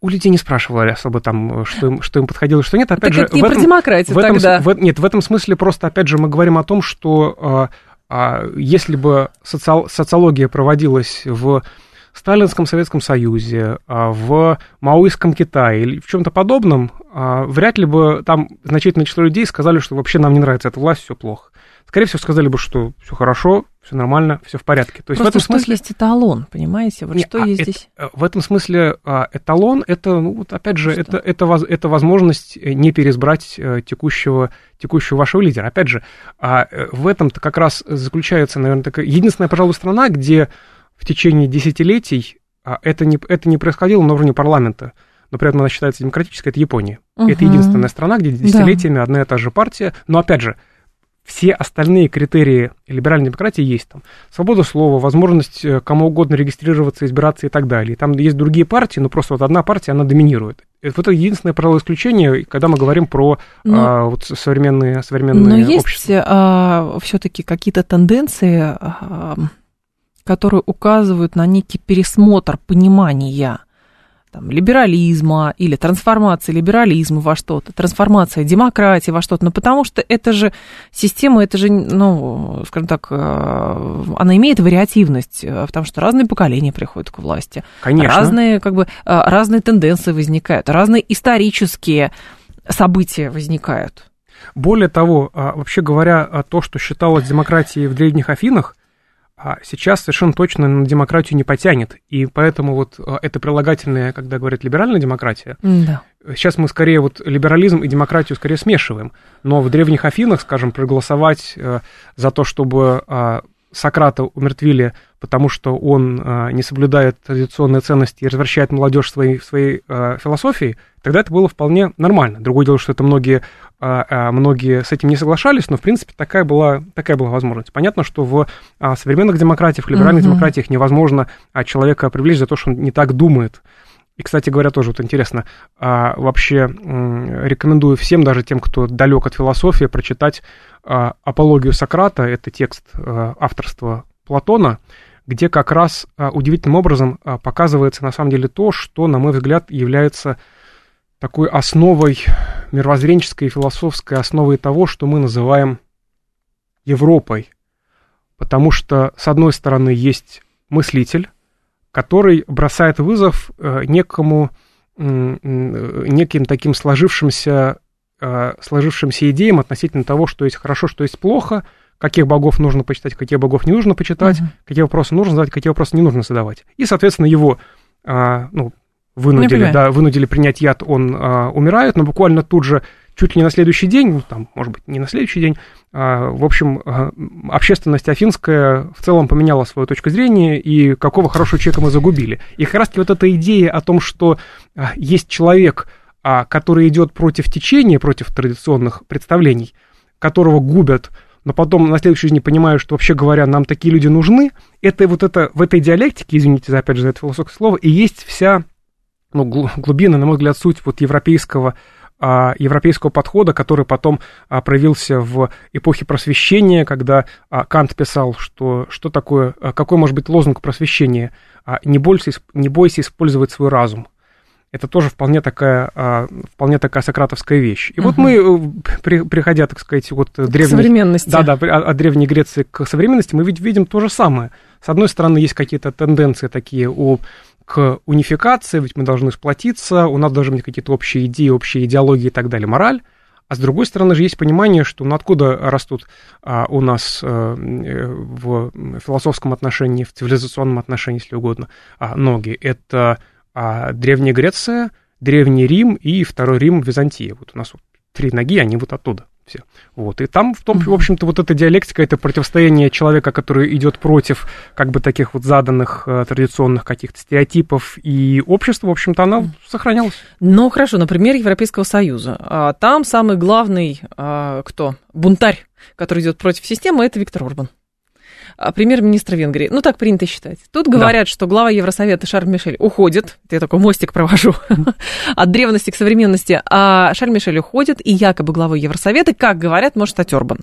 C: У людей не спрашивали особо там, что им, что им подходило, что нет. Опять
B: так
C: же,
B: это не
C: в
B: про
C: этом,
B: демократию
C: в этом,
B: тогда.
C: в- нет, в этом смысле просто, опять же, мы говорим о том, что а, а, если бы социал- социология проводилась в Сталинском Советском Союзе, а, в маоистском Китае или в чем-то подобном, а, вряд ли бы там значительное число людей сказали, что вообще нам не нравится эта власть, все плохо. Скорее всего, сказали бы, что все хорошо, все нормально, все в порядке. То есть
B: Просто
C: в этом
B: что
C: смысле...
B: есть эталон, понимаете? Вот
C: Не,
B: что
C: а
B: есть
C: это-
B: здесь?
C: э, В этом смысле а, эталон это, ну, вот опять же,
B: Что?
C: это, это, воз- это возможность э, не переизбрать э, текущего, текущего вашего лидера. Опять же, а, в этом-то как раз заключается, наверное, такая единственная, пожалуй, страна, где в течение десятилетий а, это, не, это не происходило на уровне парламента, но при этом она считается демократической, это Япония. Это
B: Мгм.
C: единственная страна, где десятилетиями одна и та же партия, но опять же, все остальные критерии либеральной демократии есть там. Свобода слова, возможность э, кому угодно регистрироваться, избираться и так далее. Там есть другие партии, но просто вот одна партия, она доминирует. Это вот это единственное, пожалуй, исключение, когда мы говорим про
B: Но-
C: а, вот современные, современные
B: Но есть
C: общества.
B: все-таки какие-то тенденции, а, которые указывают на некий пересмотр понимания там, либерализма или трансформации либерализма во что-то, трансформация демократии во что-то. Ну, потому что это же система, это же, ну, скажем так, э, она имеет вариативность, э, потому что разные поколения приходят к власти.
C: Конечно.
B: Разные, как бы, а, разные тенденции возникают, разные исторические события возникают.
C: Более того, а, вообще говоря, а, то, что считалось демократией в древних Афинах, сейчас совершенно точно на демократию не потянет. И поэтому вот а, это прилагательное, когда говорят либеральная демократия,
B: Да.
C: Сейчас мы скорее вот либерализм и демократию скорее смешиваем. Но в древних Афинах, скажем, проголосовать э, за то, чтобы э, Сократа умертвили, потому что он э, не соблюдает традиционные ценности и развращает молодежь своей, своей э, философии, тогда это было вполне нормально. Другое дело, что это многие, э, э, многие с этим не соглашались, но, в принципе, такая была, такая была возможность. Понятно, что в э, современных демократиях, в либеральных
B: Мгм.
C: демократиях невозможно а, человека привлечь за то, что он не так думает. И, кстати говоря, тоже вот интересно, а, вообще м, рекомендую всем, даже тем, кто далек от философии, прочитать а, «Апологию Сократа», это текст а, авторства Платона, где как раз а, удивительным образом а, показывается на самом деле то, что, на мой взгляд, является такой основой мировоззренческой и философской основой того, что мы называем Европой. Потому что, с одной стороны, есть мыслитель, который бросает вызов э, некому, м, неким таким сложившимся, э, сложившимся идеям относительно того, что есть хорошо, что есть плохо, каких богов нужно почитать, каких богов не нужно почитать,
B: Мгм.
C: какие вопросы нужно задавать, какие вопросы не нужно задавать. И, соответственно, его а, ну, вынудили, да, вынудили принять яд, он а, умирает, но буквально тут же, чуть ли не на следующий день, ну, там, может быть, не на следующий день, а, в общем, а, общественность афинская в целом поменяла свою точку зрения, и какого хорошего человека мы загубили. И как раз-таки вот эта идея о том, что а, есть человек, а, который идет против течения, против традиционных представлений, которого губят, но потом на следующий день понимаю, что вообще говоря, нам такие люди нужны, это вот это, в этой диалектике, извините за, опять же за это философское слово, и есть вся ну, глу- глубина, на мой взгляд, суть вот европейского, а, европейского подхода, который потом а, проявился в эпохе просвещения, когда а, Кант писал, что, что такое, какой может быть лозунг просвещения, не, бойся, не бойся использовать свой разум. Это тоже вполне такая, вполне такая сократовская вещь. И вот
B: Мгм.
C: мы, э, при- приходя, так сказать, вот
B: К
C: древних...
B: современности.
C: Да, да, от, от Древней Греции к современности мы ведь видим то же самое. С одной стороны, есть какие-то тенденции такие у, к унификации, ведь мы должны сплотиться, у нас должны быть какие-то общие идеи, общие идеологии и так далее, мораль. А с другой стороны же есть понимание, что ну, откуда растут а, у нас а, в философском отношении, в цивилизационном отношении, если угодно, а, ноги. Это а, Древняя Греция, Древний Рим и Второй Рим, Византия. Вот у нас вот три ноги, они вот оттуда все. Вот. И там, в, том, в общем-то, вот эта диалектика, это противостояние человека, который идет против как бы таких вот заданных э, традиционных каких-то стереотипов и общества, в общем-то, она сохранялась.
B: Ну, хорошо, например, Европейского Союза. А, Там самый главный, а, кто? Бунтарь, который идет против системы, это Виктор Орбан. А, премьер-министра Венгрии. Ну, так принято считать. Тут говорят, да. что глава Евросовета Шарль Мишель уходит. Я такой мостик провожу от древности к современности. А Шарль Мишель уходит, и якобы главой Евросовета, как говорят, может стать Орбан.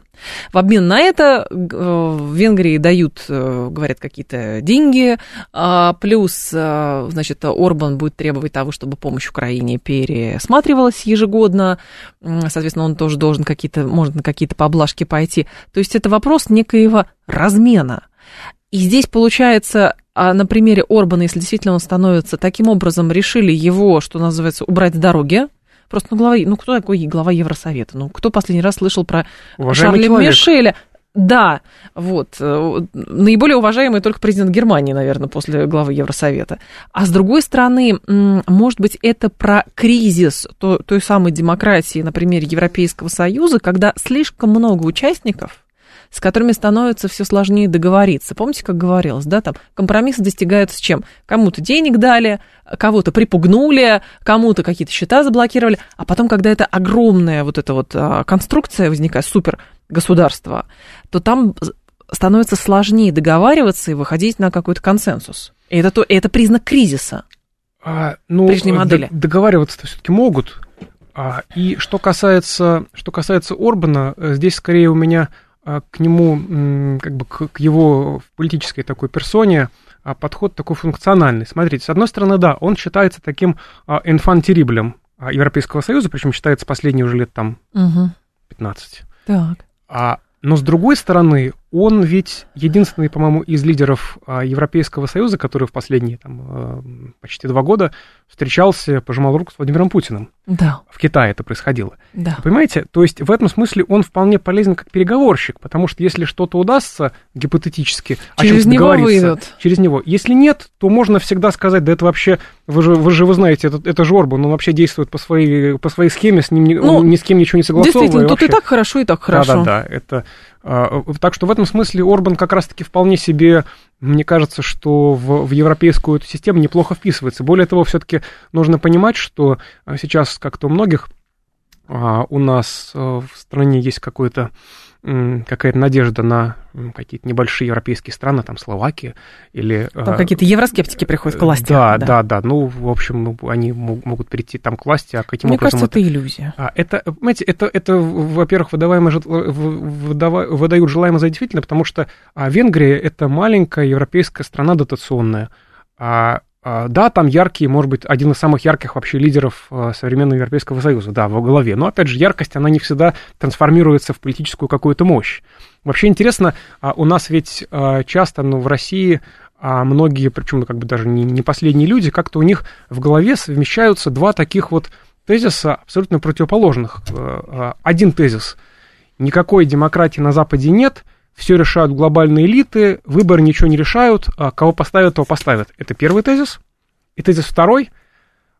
B: В обмен на это э, в Венгрии дают, э, говорят, какие-то деньги, а, плюс, э, значит, Орбан будет требовать того, чтобы помощь Украине пересматривалась ежегодно. Соответственно, он тоже должен какие-то, может на какие-то поблажки пойти. То есть это вопрос некоего размена. И здесь получается, а на примере Орбана, если действительно он становится таким образом, решили его, что называется, убрать с дороги, Просто, ну, глава, ну, кто такой глава Евросовета? Ну, кто последний раз слышал про Уважаемый Шарля человек. Мишеля? Да, вот. Э, наиболее уважаемый только президент Германии, наверное, после главы Евросовета. А с другой стороны, может быть, это про кризис той самой демократии на примере Европейского Союза, когда слишком много участников с которыми становится все сложнее договориться. Помните, как говорилось, да, там компромиссы достигаются с чем? Кому-то денег дали, кого-то припугнули, кому-то какие-то счета заблокировали, а потом, когда это огромная вот эта вот а, конструкция возникает, супер государство, то там становится сложнее договариваться и выходить на какой-то консенсус. И это, то, и это признак кризиса.
C: А, ну, прежней модели. Договариваться-то все-таки могут. А, и что касается, что касается Орбана, э, здесь скорее у меня к нему, как бы к его политической такой персоне а, подход такой функциональный. Смотрите, с одной стороны, да, он считается таким инфантериблем Европейского Союза, причем считается последние уже лет там угу. 15. Так. А но с другой стороны, он ведь единственный, по-моему, из лидеров а, Европейского Союза, который в последние там, а, почти два года встречался, пожимал руку с Владимиром Путиным. Да. В Китае это происходило. Да. Понимаете? То есть в этом смысле он вполне полезен как переговорщик, потому что если что-то удастся гипотетически
B: через о него выйдут.
C: через него. Если нет, то можно всегда сказать, да это вообще, вы же вы, же, вы знаете, это, это же Орбан, он вообще действует по своей, по своей схеме, с ним ну, ни с кем ничего не согласовывая.
B: Действительно, тут и так хорошо, и так хорошо.
C: Да-да-да, это... А, так что в этом смысле Орбан как раз-таки вполне себе мне кажется, что в, в европейскую эту систему неплохо вписывается. Более того, все-таки нужно понимать, что а, сейчас как-то у многих а, у нас а, в стране есть какой-то какая-то надежда на какие-то небольшие европейские страны, там Словакия или...
B: Там какие-то евроскептики приходят к власти.
C: Да, да, да, да. Ну, в общем, ну, они могут прийти там к власти, а каким
B: Мне
C: образом...
B: Мне кажется, это, это иллюзия.
C: А, это, понимаете, это, это во-первых, выдаваемо, выдают желаемое за действительно, потому что а, Венгрия — это маленькая европейская страна дотационная. А, да, там яркий, может быть, один из самых ярких вообще лидеров а, современного Европейского Союза, да, во главе. Но, опять же, яркость, она не всегда трансформируется в политическую какую-то мощь. Вообще интересно, а, у нас ведь часто, ну, в России многие, причем ну, как бы даже не, не последние люди, как-то у них в голове совмещаются два таких вот тезиса абсолютно противоположных. Один тезис – никакой демократии на Западе нет – все решают глобальные элиты, выборы ничего не решают, а кого поставят, того поставят. Это первый тезис. И тезис второй.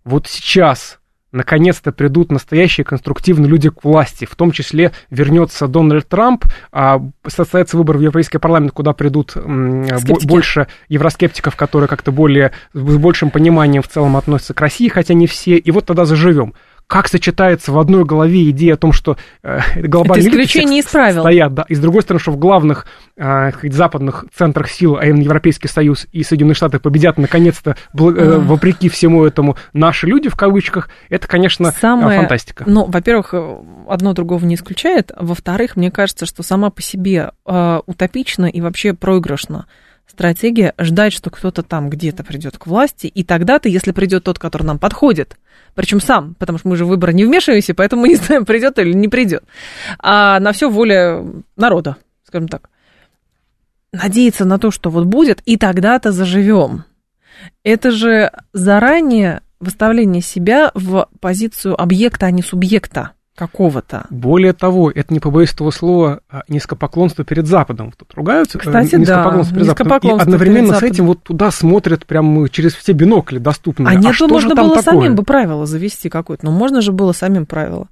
C: Вот сейчас наконец-то придут настоящие конструктивные люди к власти, в том числе вернется Дональд Трамп, а состоится выбор в Европейский парламент, куда придут Скептики. больше евроскептиков, которые как-то более, с большим пониманием в целом относятся к России, хотя не все, и вот тогда заживем как сочетается в одной голове идея о том, что э, глобальные
B: правил.
C: стоят, да, и с другой стороны, что в главных э, западных центрах сил, а именно Европейский Союз и Соединенные Штаты победят наконец-то, э, вопреки всему этому, наши люди, в кавычках, это, конечно, Самое, фантастика.
B: Ну, во-первых, э, одно другого не исключает, во-вторых, мне кажется, что сама по себе э, утопично и вообще проигрышно стратегия ждать, что кто-то там где-то придет к власти, и тогда-то, если придет тот, который нам подходит, причем сам, потому что мы же в выборы не вмешиваемся, поэтому мы не знаем, придет или не придет, а на все воля народа, скажем так. Надеяться на то, что вот будет, и тогда-то заживем. Это же заранее выставление себя в позицию объекта, а не субъекта какого-то.
C: Более того, это не побоюсь этого слова а низкопоклонство перед Западом. Тут ругаются.
B: Э, Кстати, низкопоклонство да, перед
C: Западом. И одновременно с этим вот туда смотрят прям через все бинокли доступные.
B: А, а нет, что можно было такое? самим бы правила завести какое-то. Ну, можно же было самим правила.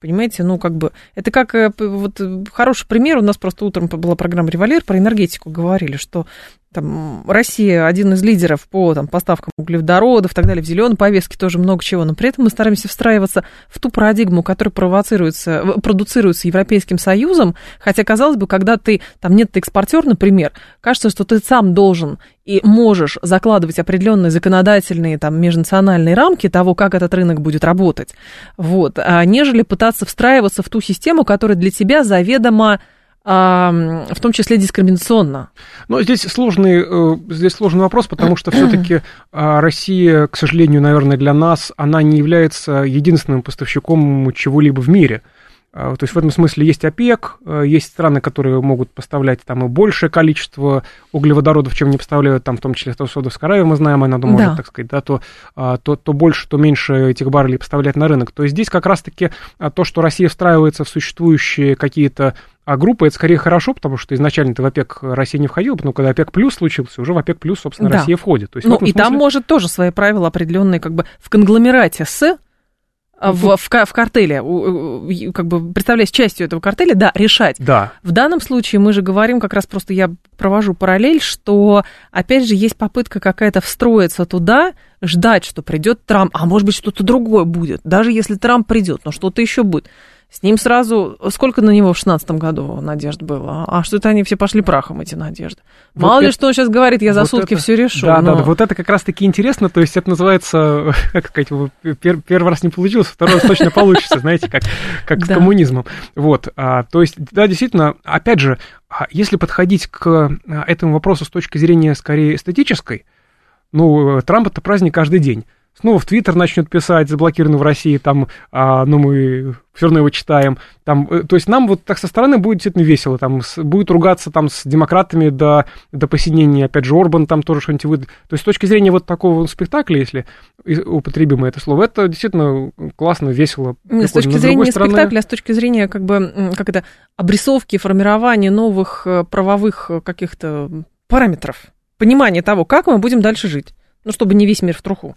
B: Понимаете, ну, как бы, это как, э, вот, хороший пример, у нас просто утром была программа «Револьвер», про энергетику говорили, что там, Россия один из лидеров по там, поставкам углеводородов и так далее, в зеленой повестке тоже много чего, но при этом мы стараемся встраиваться в ту парадигму, которая провоцируется, продуцируется Европейским Союзом, хотя, казалось бы, когда ты, там нет экспортер, например, кажется, что ты сам должен и можешь закладывать определенные законодательные там межнациональные рамки того, как этот рынок будет работать, вот, а нежели пытаться встраиваться в ту систему, которая для тебя заведомо в том числе дискриминационно.
C: Но здесь сложный, э, здесь сложный вопрос, потому что все-таки а, Россия, к сожалению, наверное, для нас, она не является единственным поставщиком чего-либо в мире. А, то есть в этом смысле есть ОПЕК, э, есть страны, которые могут поставлять там и большее количество углеводородов, чем не поставляют, там в том числе Саудовская Аравия, мы знаем, она может, да. так сказать, да, то, а, то, то больше, то меньше этих баррелей поставлять на рынок. То есть здесь как раз-таки а, то, что Россия встраивается в существующие какие-то а группа это скорее хорошо, потому что изначально-то в ОПЕК Россия не входила, но когда ОПЕК плюс случился, уже в ОПЕк плюс, собственно, да. Россия входит.
B: То есть, ну, и смысле... там может тоже свои правила определенные, как бы в конгломерате с в, в, в картеле, как бы представляясь частью этого картеля, да, решать.
C: Да.
B: В данном случае мы же говорим, как раз просто я провожу параллель, что, опять же, есть попытка какая-то встроиться туда, ждать, что придет Трамп, а может быть, что-то другое будет, даже если Трамп придет, но что-то еще будет. С ним сразу... Сколько на него в шестнадцатом году надежд было? А что-то они все пошли прахом, эти надежды. Вот Мало это, ли, что он сейчас говорит, я за вот сутки это, все решу.
C: Да, но... да, да, вот это как раз-таки интересно. То есть это называется, как сказать, пер, первый раз не получилось, второй раз точно получится, знаете, как, как с коммунизмом. Вот, а, то есть, да, действительно, опять же, а если подходить к а, этому вопросу с точки зрения скорее эстетической, ну, Трамп это праздник каждый день снова в Твиттер начнет писать, заблокированы в России, там, а, ну, мы все равно его читаем. Там, э, то есть нам вот так со стороны будет действительно весело, там, с, будет ругаться там с демократами до, до посинения, опять же, Орбан там тоже что-нибудь выйдет. То есть с точки зрения вот такого спектакля, если употребимо это слово, это действительно классно, весело.
B: Не с точки зрения не стороны... спектакля, а с точки зрения как бы, как это, обрисовки, формирования новых э, правовых э, каких-то параметров, понимания того, как мы будем дальше жить. Ну, чтобы не весь мир в труху.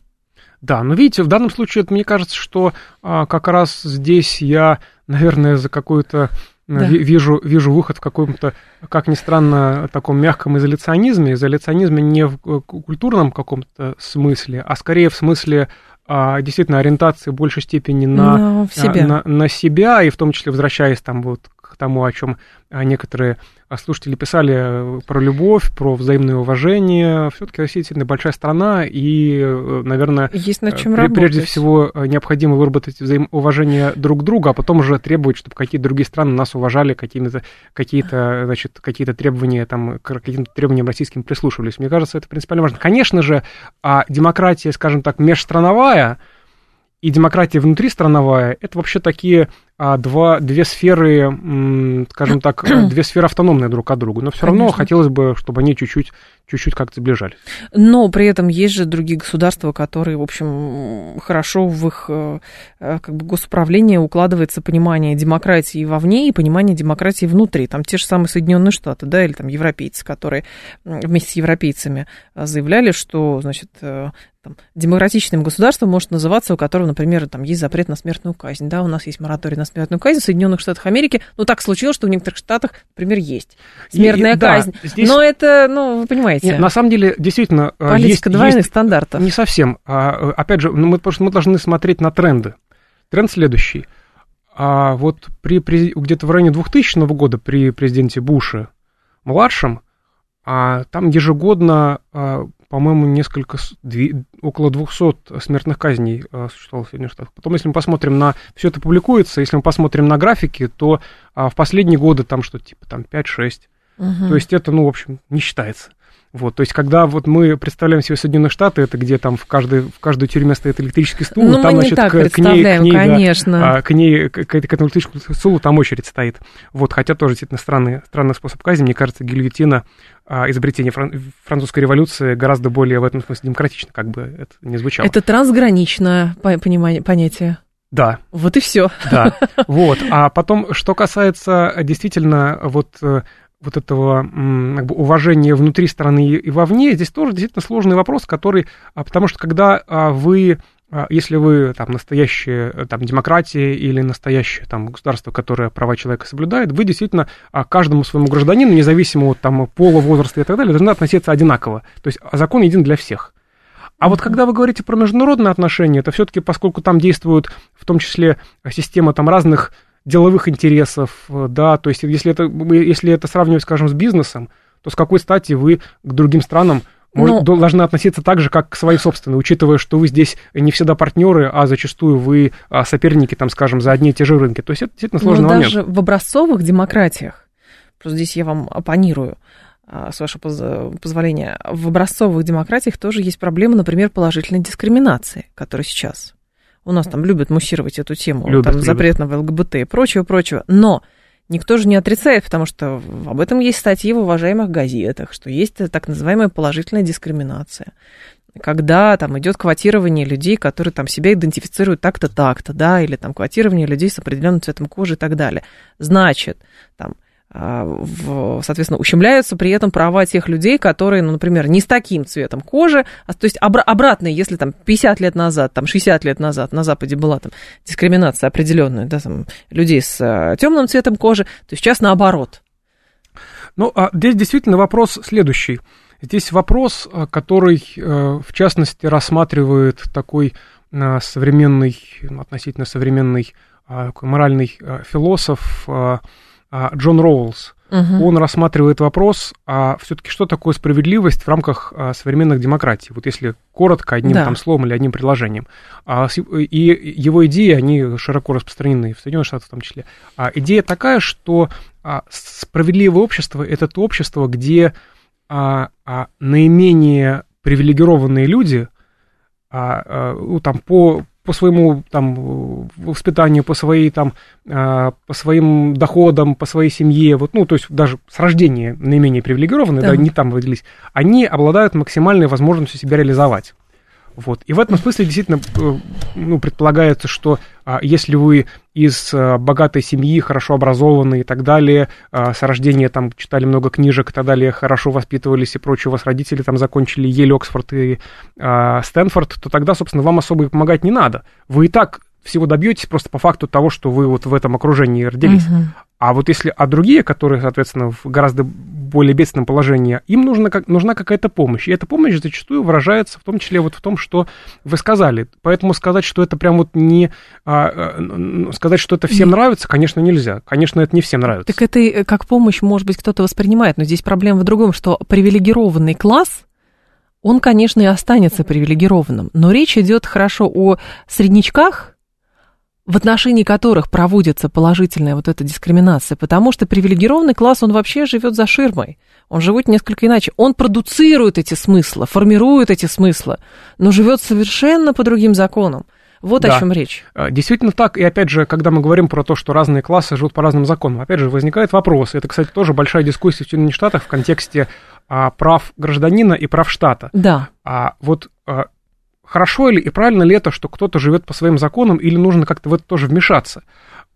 C: Да, но видите, в данном случае, мне кажется, что а, как раз здесь я, наверное, за какую-то э, да. вижу, вижу выход в каком-то, как ни странно, таком мягком изоляционизме. Изоляционизме не в э, культурном каком-то смысле, а скорее в смысле а, действительно ориентации в большей степени на, себя. На, на себя, и в том числе возвращаясь там вот к тому, о чем а, некоторые а, слушатели писали э, про любовь, про взаимное уважение. Все-таки Россия действительно большая страна, и, э, наверное,
B: Есть над чем
C: прежде работать. всего э, необходимо выработать взаимоуважение друг к другу, а потом уже требовать, чтобы какие-то другие страны нас уважали, какие-то, какие-то, значит, какие-то требования, там, к каким-то требованиям российским прислушивались. Мне кажется, это принципиально важно. Конечно же, а демократия, скажем так, межстрановая, и демократия внутристрановая, это вообще такие два, две сферы, скажем так, две сферы автономные друг от друга. Но все равно хотелось бы, чтобы они чуть-чуть, чуть-чуть как-то сближались.
B: Но при этом есть же другие государства, которые, в общем, хорошо в их э, э, как бы, госуправление укладывается понимание демократии вовне и понимание демократии внутри. Там те же самые Соединенные Штаты, да, или там европейцы, которые вместе с европейцами э, заявляли, что, значит, там, демократичным государством может называться, у которого, например, там есть запрет на смертную казнь, да, у нас есть мораторий на смертную казнь в Соединенных Штатах Америки, ну, так случилось, что в некоторых штатах, например, есть смертная и, казнь, да, здесь... но это, ну, вы понимаете.
C: Нет, на самом деле, действительно...
B: Э, Политика есть, двойных есть... стандартов.
C: Не совсем. А, опять же, ну, мы, мы должны смотреть на тренды. Тренд следующий. А вот при, где-то в районе 2000 года при президенте Буше младшем, а там ежегодно а, по-моему, несколько, около 200 смертных казней а, существовало в Соединенных Штатах. Потом, если мы посмотрим на, все это публикуется, если мы посмотрим на графики, то а, в последние годы там что-то типа там 5-6. Угу. То есть это, ну, в общем, не считается. Вот, то есть, когда вот мы представляем себе Соединенные Штаты, это где там в каждой, в каждой тюрьме стоит электрический стул,
B: ну,
C: там,
B: мы значит, не так к, к ней, к ней,
C: конечно. Да, к ней, к, к этому электрическому стулу там очередь стоит. Вот, хотя тоже действительно странный, странный способ казни. Мне кажется, гильотина а, изобретение фран- французской революции гораздо более в этом смысле демократично, как бы это не звучало.
B: Это трансграничное понимание, понятие.
C: Да.
B: Вот и все.
C: Да. Вот. А потом, что касается действительно вот э, вот этого как бы, уважения внутри страны и вовне, здесь тоже действительно сложный вопрос, который, а, потому что когда а, вы а, если вы там настоящая э, там, демократия или настоящее там, государство, которое права человека соблюдает, вы действительно каждому своему гражданину, независимо от там, пола, возраста и так далее, должны относиться одинаково. То есть закон един для всех. А вот когда вы говорите про международные отношения, это все-таки, поскольку там действуют в том числе система там разных деловых интересов, э, да, то есть если это, если это сравнивать, скажем, с бизнесом, то с какой стати вы к другим странам может, Но... должны относиться так же, как к своей собственной, учитывая, что вы здесь не всегда партнеры, а зачастую вы а, соперники, там, скажем, за одни и те же рынки. То есть это действительно сложный
B: Но
C: момент.
B: даже в образцовых демократиях, просто здесь я вам оппонирую, а, с вашего позволения, в образцовых демократиях тоже есть проблема, например, положительной дискриминации, которая сейчас. У нас там любят муссировать эту тему, любят, там, любят. запретного ЛГБТ и прочего-прочего. Но никто же не отрицает, потому что об этом есть статьи в уважаемых газетах, что есть так называемая положительная дискриминация. Когда там идет квотирование людей, которые там себя идентифицируют так-то, так-то, да, или там квотирование людей с определенным цветом кожи и так далее. Значит, там соответственно, ущемляются при этом права тех людей, которые, ну, например, не с таким цветом кожи, а, то есть обра- обратно, если там 50 лет назад, там 60 лет назад на Западе была там дискриминация определенная, да, там людей с а, темным цветом кожи, то сейчас наоборот.
C: Ну, а здесь действительно вопрос следующий. Здесь вопрос, который, э, в частности, рассматривает такой современный, ну, относительно современный моральный философ а, Джон Роулс. Угу. Он рассматривает вопрос, а все-таки что такое справедливость в рамках а, современных демократий? Вот если коротко, одним да. там словом или одним предложением. А, и его идеи, они широко распространены в Соединенных Штатах в том числе. А, идея такая, что а, справедливое общество – это то общество, где а, а, наименее привилегированные люди а, а, ну, там, по, по своему там воспитанию, по своей там, а, по своим доходам, по своей семье, вот, ну, то есть даже с рождения наименее привилегированные, да. да, не там родились, они обладают максимальной возможностью себя реализовать. Вот. И в этом смысле действительно э, ну, предполагается, что если вы из а, богатой семьи, хорошо образованные и так далее, а, с рождения там читали много книжек и так далее, хорошо воспитывались и прочее, у вас родители там закончили Ель, Оксфорд и а, Стэнфорд, то тогда, собственно, вам особо помогать не надо. Вы и так всего добьетесь просто по факту того, что вы вот в этом окружении родились. Угу. А вот если, а другие, которые, соответственно, в гораздо более бедственном положении, им нужна, как, нужна какая-то помощь. И эта помощь зачастую выражается в том числе вот в том, что вы сказали. Поэтому сказать, что это прям вот не... А, а, сказать, что это всем нравится, конечно, нельзя. Конечно, это не всем нравится.
B: Так это э, как помощь, может быть, кто-то воспринимает, но здесь проблема в другом, что привилегированный класс он, конечно, и останется привилегированным. Но речь идет хорошо о среднячках, в отношении которых проводится положительная вот эта дискриминация, потому что привилегированный класс, он вообще живет за ширмой. Он живет несколько иначе. Он продуцирует эти смыслы, формирует эти смыслы, но живет совершенно по другим законам. Вот да. о чем речь.
C: А, действительно так. И опять же, когда мы говорим про то, что разные классы живут по разным законам, опять же, возникает вопрос. Это, кстати, тоже большая дискуссия в Соединенных Штатах в контексте а, прав гражданина и прав штата.
B: Да.
C: А вот а, хорошо ли и правильно ли это, что кто-то живет по своим законам, или нужно как-то в это тоже вмешаться?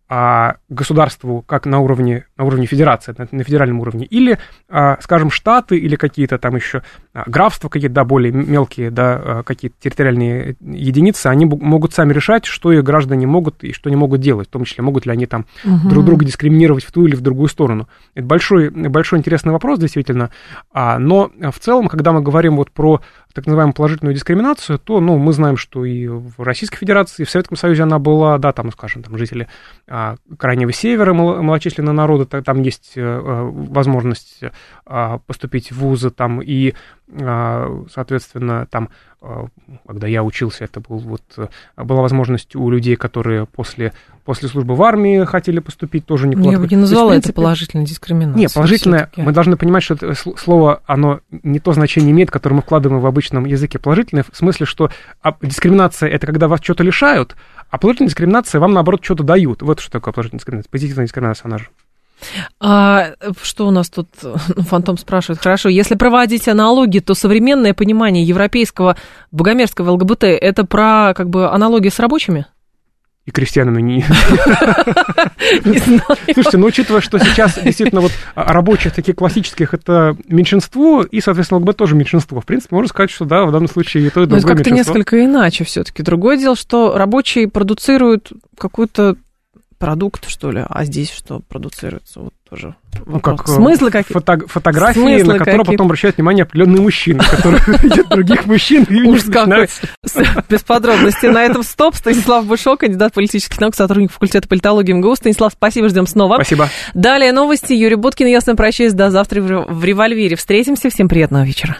C: а, государству, как на уровне, на уровне федерации, на, на федеральном уровне, или, а, скажем, штаты или какие-то там еще а, графства какие-то, да, более мелкие, да, а, какие-то территориальные единицы, они могут сами решать, что их граждане могут и что не могут делать, в том числе, могут ли они там угу. друг друга дискриминировать в ту или в другую сторону. Это большой, большой интересный вопрос, действительно, а, но в целом, когда мы говорим вот про так называемую положительную дискриминацию, то, ну, мы знаем, что и в Российской Федерации, и в Советском Союзе она была, да, там, скажем, там жители а, Крайнего Севера, малочисленного народа, там есть э, возможность а, поступить в вузы, там, и, а, соответственно, там а, когда я учился, это был вот, была возможность у людей, которые после, после службы в армии хотели поступить, тоже не
B: Я бы не назвала есть, это положительной дискриминацией.
C: Нет, положительное, мы должны понимать, что это слово, оно не то значение имеет, которое мы вкладываем в обычном языке. Положительное в смысле, что дискриминация – это когда вас что-то лишают, а положительная дискриминация вам, наоборот, что-то дают. Вот что такое положительная дискриминация. Позитивная дискриминация, она же.
B: А, что у нас тут ну, Фантом спрашивает? Хорошо, если проводить аналогии, то современное понимание европейского богомерзкого ЛГБТ это про как бы аналогии с рабочими?
C: и крестьянами не...
B: Не знаю.
C: Слушайте, ну учитывая, что сейчас действительно вот рабочих таких классических это меньшинство, и, соответственно, ЛГБТ тоже меньшинство. В принципе, можно сказать, что да, в данном случае и то, и
B: Но это
C: другое
B: как-то несколько иначе все-таки. Другое дело, что рабочие продуцируют какой-то продукт, что ли, а здесь что продуцируется? Вот тоже
C: Ну,
B: вопрос.
C: как, э,
B: Смыслы какие?
C: фото- фотографии,
B: Смыслы
C: на которые
B: какие-то.
C: потом обращают внимание определенные мужчины, которые видят других мужчин и у них
B: Ужас какой. Без подробностей. На этом стоп. Станислав Бушок, кандидат политических наук, сотрудник факультета политологии МГУ. Станислав, спасибо, ждем снова.
C: Спасибо.
B: Далее новости. Юрий Буткин, ясно прощаюсь. До завтра в револьвере. Встретимся. Всем приятного вечера.